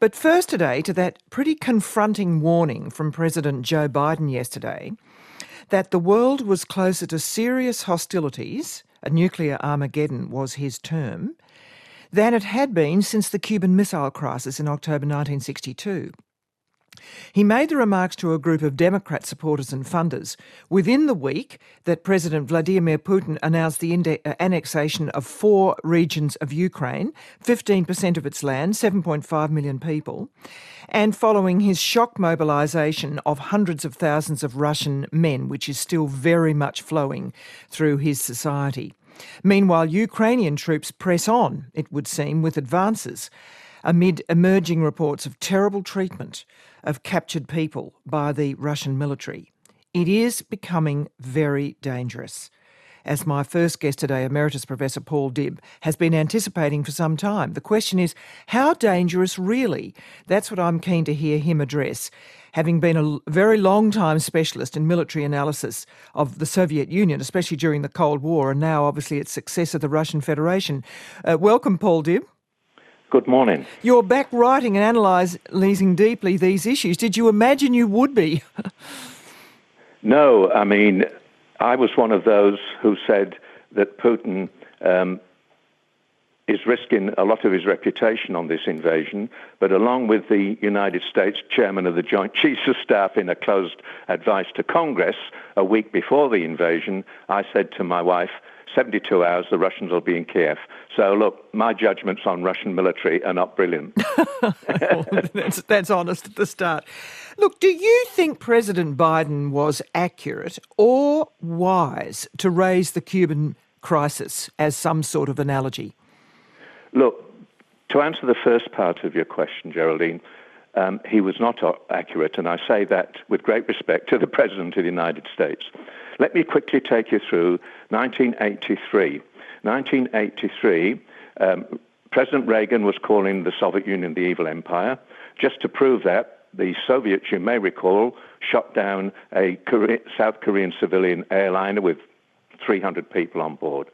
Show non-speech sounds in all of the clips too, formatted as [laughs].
But first today to that pretty confronting warning from President Joe Biden yesterday that the world was closer to serious hostilities, a nuclear Armageddon was his term, than it had been since the Cuban Missile Crisis in October 1962. He made the remarks to a group of Democrat supporters and funders within the week that President Vladimir Putin announced the uh, annexation of four regions of Ukraine, 15% of its land, 7.5 million people, and following his shock mobilisation of hundreds of thousands of Russian men, which is still very much flowing through his society. Meanwhile, Ukrainian troops press on, it would seem, with advances amid emerging reports of terrible treatment of captured people by the Russian military. It is becoming very dangerous. As my first guest today, Emeritus Professor Paul Dibb, has been anticipating for some time. The question is, how dangerous really? That's what I'm keen to hear him address. Having been a very long time specialist in military analysis of the Soviet Union, especially during the Cold War, and now obviously its successor, the Russian Federation. Uh, welcome, Paul Dibb. Good morning. You're back writing and analysing deeply these issues. Did you imagine you would be? [laughs] no, I mean, I was one of those who said that Putin um, is risking a lot of his reputation on this invasion, but along with the United States chairman of the Joint [laughs] Chiefs of Staff in a closed advice to Congress a week before the invasion, I said to my wife, 72 hours, the Russians will be in Kiev. So, look, my judgments on Russian military are not brilliant. [laughs] that's, that's honest at the start. Look, do you think President Biden was accurate or wise to raise the Cuban crisis as some sort of analogy? Look, to answer the first part of your question, Geraldine, um, he was not accurate, and I say that with great respect to the [laughs] President of the United States. Let me quickly take you through 1983. 1983, um, President Reagan was calling the Soviet Union the evil empire. Just to prove that, the Soviets, you may recall, shot down a South Korean civilian airliner with 300 people on board.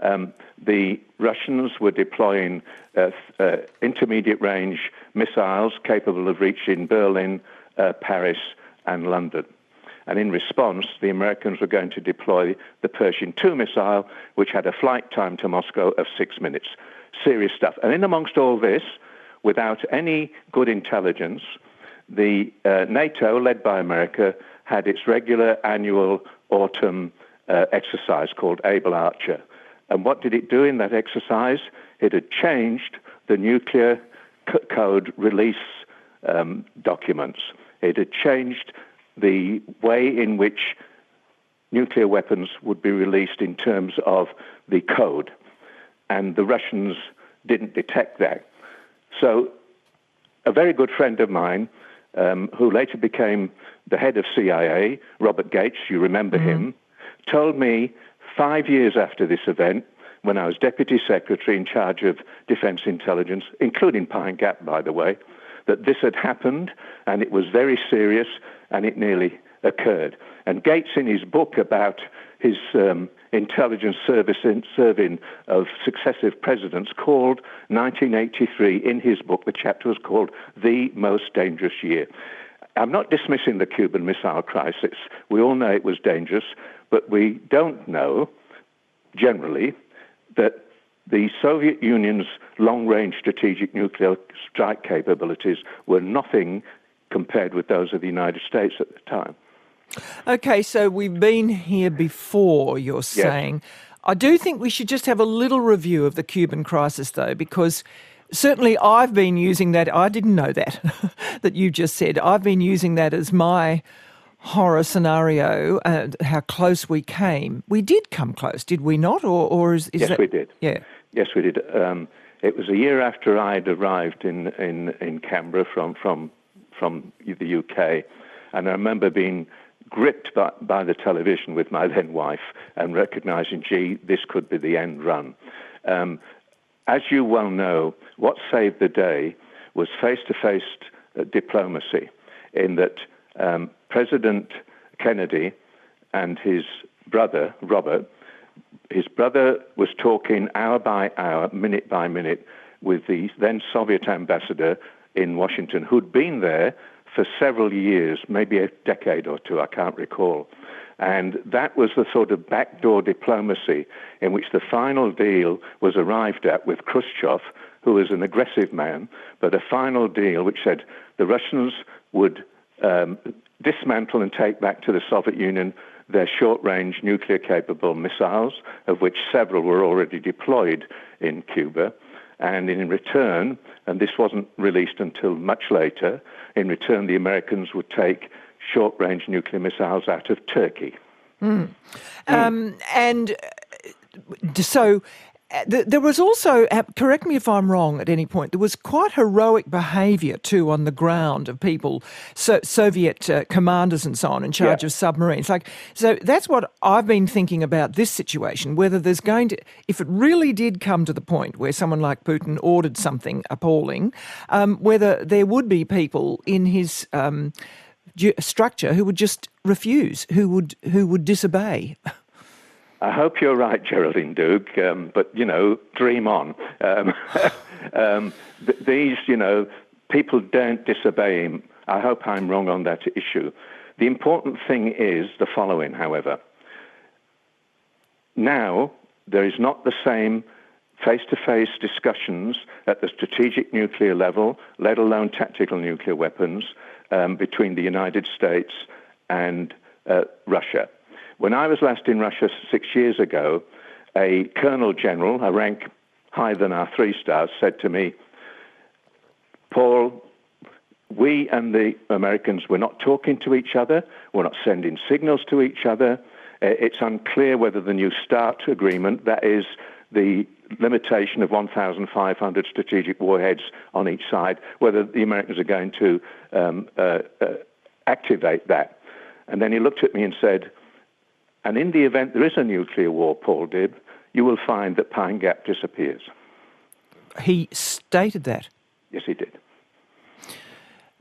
Um, the Russians were deploying uh, uh, intermediate range missiles capable of reaching Berlin, uh, Paris, and London. And in response, the Americans were going to deploy the Pershing II missile, which had a flight time to Moscow of six minutes. Serious stuff. And in amongst all this, without any good intelligence, the uh, NATO, led by America, had its regular annual autumn uh, exercise called Able Archer. And what did it do in that exercise? It had changed the nuclear c- code release um, documents. It had changed the way in which nuclear weapons would be released in terms of the code. And the Russians didn't detect that. So, a very good friend of mine, um, who later became the head of CIA, Robert Gates, you remember mm-hmm. him, told me five years after this event, when I was deputy secretary in charge of defense intelligence, including Pine Gap, by the way, that this had happened and it was very serious and it nearly occurred. And Gates, in his book about his um, intelligence service in, serving of successive presidents, called 1983 in his book, the chapter was called The Most Dangerous Year. I'm not dismissing the Cuban Missile Crisis. We all know it was dangerous, but we don't know, generally, that the Soviet Union's long range strategic nuclear strike capabilities were nothing compared with those of the United States at the time. Okay, so we've been here before, you're saying. Yes. I do think we should just have a little review of the Cuban crisis, though, because certainly I've been using that. I didn't know that, [laughs] that you just said. I've been using that as my horror scenario, uh, how close we came. We did come close, did we not? Or, or is, is yes, that... we did. Yeah. Yes, we did. Um, it was a year after I'd arrived in, in, in Canberra from, from from the UK. And I remember being gripped by, by the television with my then wife and recognizing, gee, this could be the end run. Um, as you well know, what saved the day was face to face diplomacy, in that um, President Kennedy and his brother, Robert, his brother was talking hour by hour, minute by minute, with the then Soviet ambassador in Washington who'd been there for several years, maybe a decade or two, I can't recall. And that was the sort of backdoor diplomacy in which the final deal was arrived at with Khrushchev, who was an aggressive man, but a final deal which said the Russians would um, dismantle and take back to the Soviet Union their short range nuclear capable missiles, of which several were already deployed in Cuba. And in return, and this wasn't released until much later, in return, the Americans would take short range nuclear missiles out of Turkey. Mm. Um, and uh, so there was also, uh, correct me if I'm wrong at any point, there was quite heroic behaviour too on the ground of people, so Soviet uh, commanders and so on, in charge yeah. of submarines. Like, so that's what I've been thinking about this situation. Whether there's going to, if it really did come to the point where someone like Putin ordered something appalling, um, whether there would be people in his um, structure who would just refuse, who would who would disobey. [laughs] I hope you're right, Geraldine Doogue, um, but, you know, dream on. Um, [laughs] um, th- these, you know, people don't disobey him. I hope I'm wrong on that issue. The important thing is the following, however. Now, there is not the same face to face discussions at the strategic nuclear level, let alone tactical nuclear weapons, um, between the United States and uh, Russia. When I was last in Russia six years ago, a colonel general, a rank higher than our three stars, said to me, Paul, we and the Americans were not talking to each other, we're not sending signals to each other. Uh, it's unclear whether the new START agreement, that is the limitation of 1,500 strategic warheads on each side, whether the Americans are going to um, uh, uh, activate that. And then he looked at me and said, and in the event there is a nuclear war, Paul Dibb, you will find that Pine Gap disappears. He stated that? Yes, he did.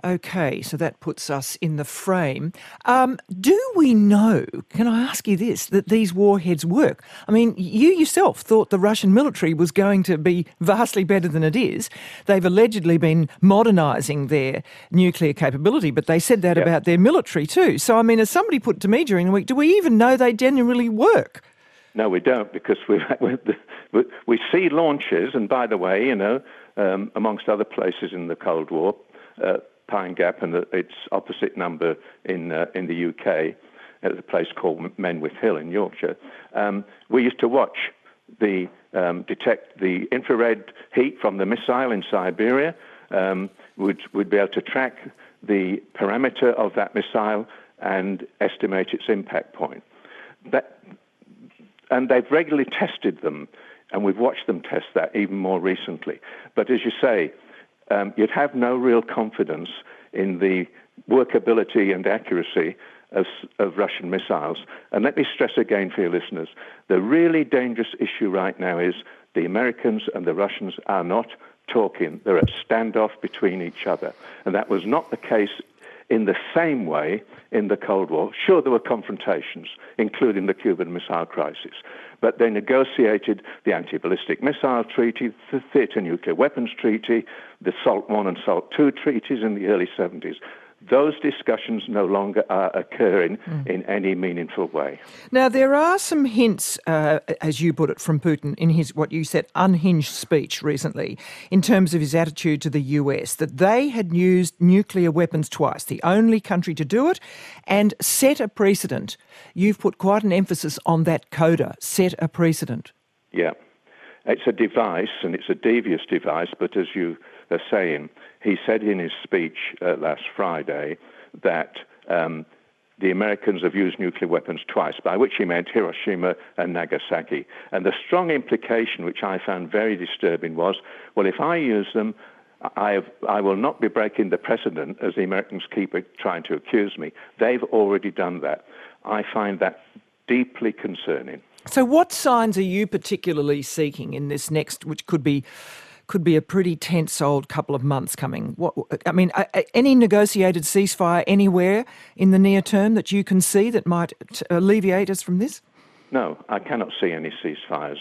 Okay, so that puts us in the frame. Um, do we know, can I ask you this, that these warheads work? I mean, you yourself thought the Russian military was going to be vastly better than it is. They've allegedly been modernising their nuclear capability, but they said that yep. about their military too. So, I mean, as somebody put to me during the week, do we even know they genuinely work? No, we don't, because [laughs] we we see launches, and by the way, you know, um, amongst other places in the Cold War, uh, Pine Gap and its opposite number in uh, in the UK at a place called Menwith Hill in Yorkshire. Um, we used to watch the um, detect the infrared heat from the missile in Siberia. Um, would would be able to track the parameter of that missile and estimate its impact point. That, and they've regularly tested them, and we've watched them test that even more recently. But as you say, um, you'd have no real confidence in the workability and accuracy of, of, Russian missiles. And let me stress again for your listeners the really dangerous issue right now is the Americans and the Russians are not talking, they're at standoff between each other. And that was not the case in the same way in the Cold War. Sure, there were confrontations, including the Cuban Missile Crisis, but they negotiated the Anti Ballistic Missile Treaty, the Theatre Nuclear Weapons Treaty, the SALT I and SALT II treaties in the early 70s those discussions no longer are occurring mm. in any meaningful way. Now, there are some hints, uh, as you put it, from Putin in his what you said unhinged speech recently, in terms of his attitude to the US, that they had used nuclear weapons twice, the only country to do it, and set a precedent. You've put quite an emphasis on that coda, set a precedent. Yeah. It's a device, and it's a devious device, but as you are saying, he said in his speech uh, last Friday that um, the Americans have used nuclear weapons twice, by which he meant Hiroshima and Nagasaki. And the strong implication, which I found very disturbing, was well, if I use them, I, have, I, will not be breaking the precedent, as the Americans keep trying to accuse me. They've already done that. I find that deeply concerning. So, what signs are you particularly seeking in this next, which could be could be a pretty tense old couple of months coming? What I mean, any negotiated ceasefire anywhere in the near term that you can see that might alleviate us from this? No, I cannot see any ceasefires,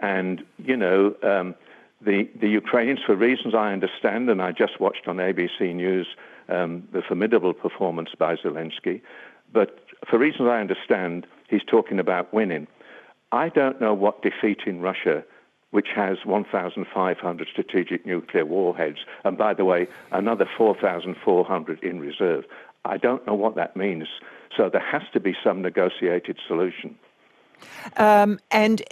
and you know. Um, the, the Ukrainians, for reasons I understand, and I just watched on ABC News um, the formidable performance by Zelensky, but for reasons I understand, he's talking about winning. I don't know what defeating Russia, which has 1,500 strategic nuclear warheads, and by the way, another 4,400 in reserve. I don't know what that means. So there has to be some negotiated solution. Um, and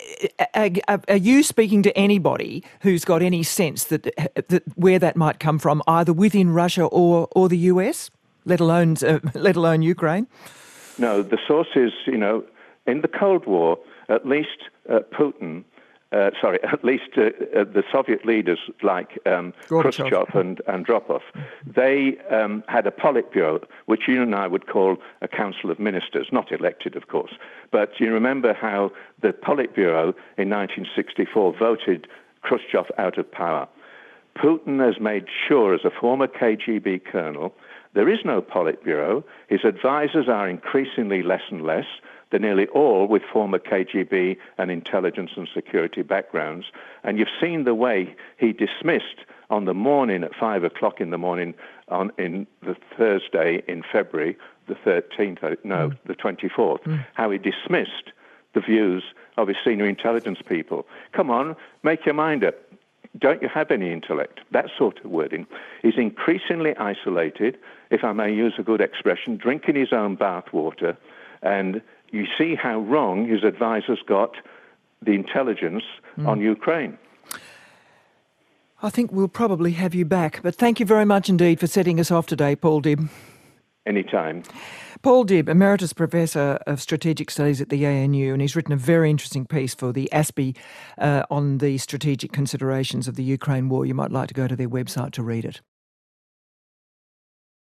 uh, uh, are you speaking to anybody who's got any sense that, that where that might come from, either within Russia or, or the US, let alone uh, [laughs] let alone Ukraine? No, the source is you know in the Cold War, at least uh, Putin uh, sorry, [laughs] at least uh, uh, the Soviet leaders like um, Khrushchev and Andropov, they um, had a Politburo, which you and I would call a council of ministers, not elected, of course. But you remember how the Politburo in 1964 voted Khrushchev out of power. Putin has made sure, as a former KGB colonel, there is no Politburo. His advisors are increasingly less and less. They're nearly all with former KGB and intelligence and security backgrounds. And you've seen the way he dismissed on the morning at five o'clock in the morning on in the Thursday in February, the 13th, uh, no, mm. the 24th, mm. how he dismissed the views of his senior intelligence people. Come on, make your mind up. Don't you have any intellect? That sort of wording. He's increasingly isolated, if I may use a good expression, drinking his own bathwater, and you see how wrong his advisors got the intelligence mm. on Ukraine. I think we'll probably have you back, but thank you very much indeed for setting us off today, Paul Dibb. Anytime. Paul Dibb, Emeritus Professor of Strategic Studies at the ANU, and he's written a very interesting piece for the ASPI uh, on the strategic considerations of the Ukraine war. You might like to go to their website to read it.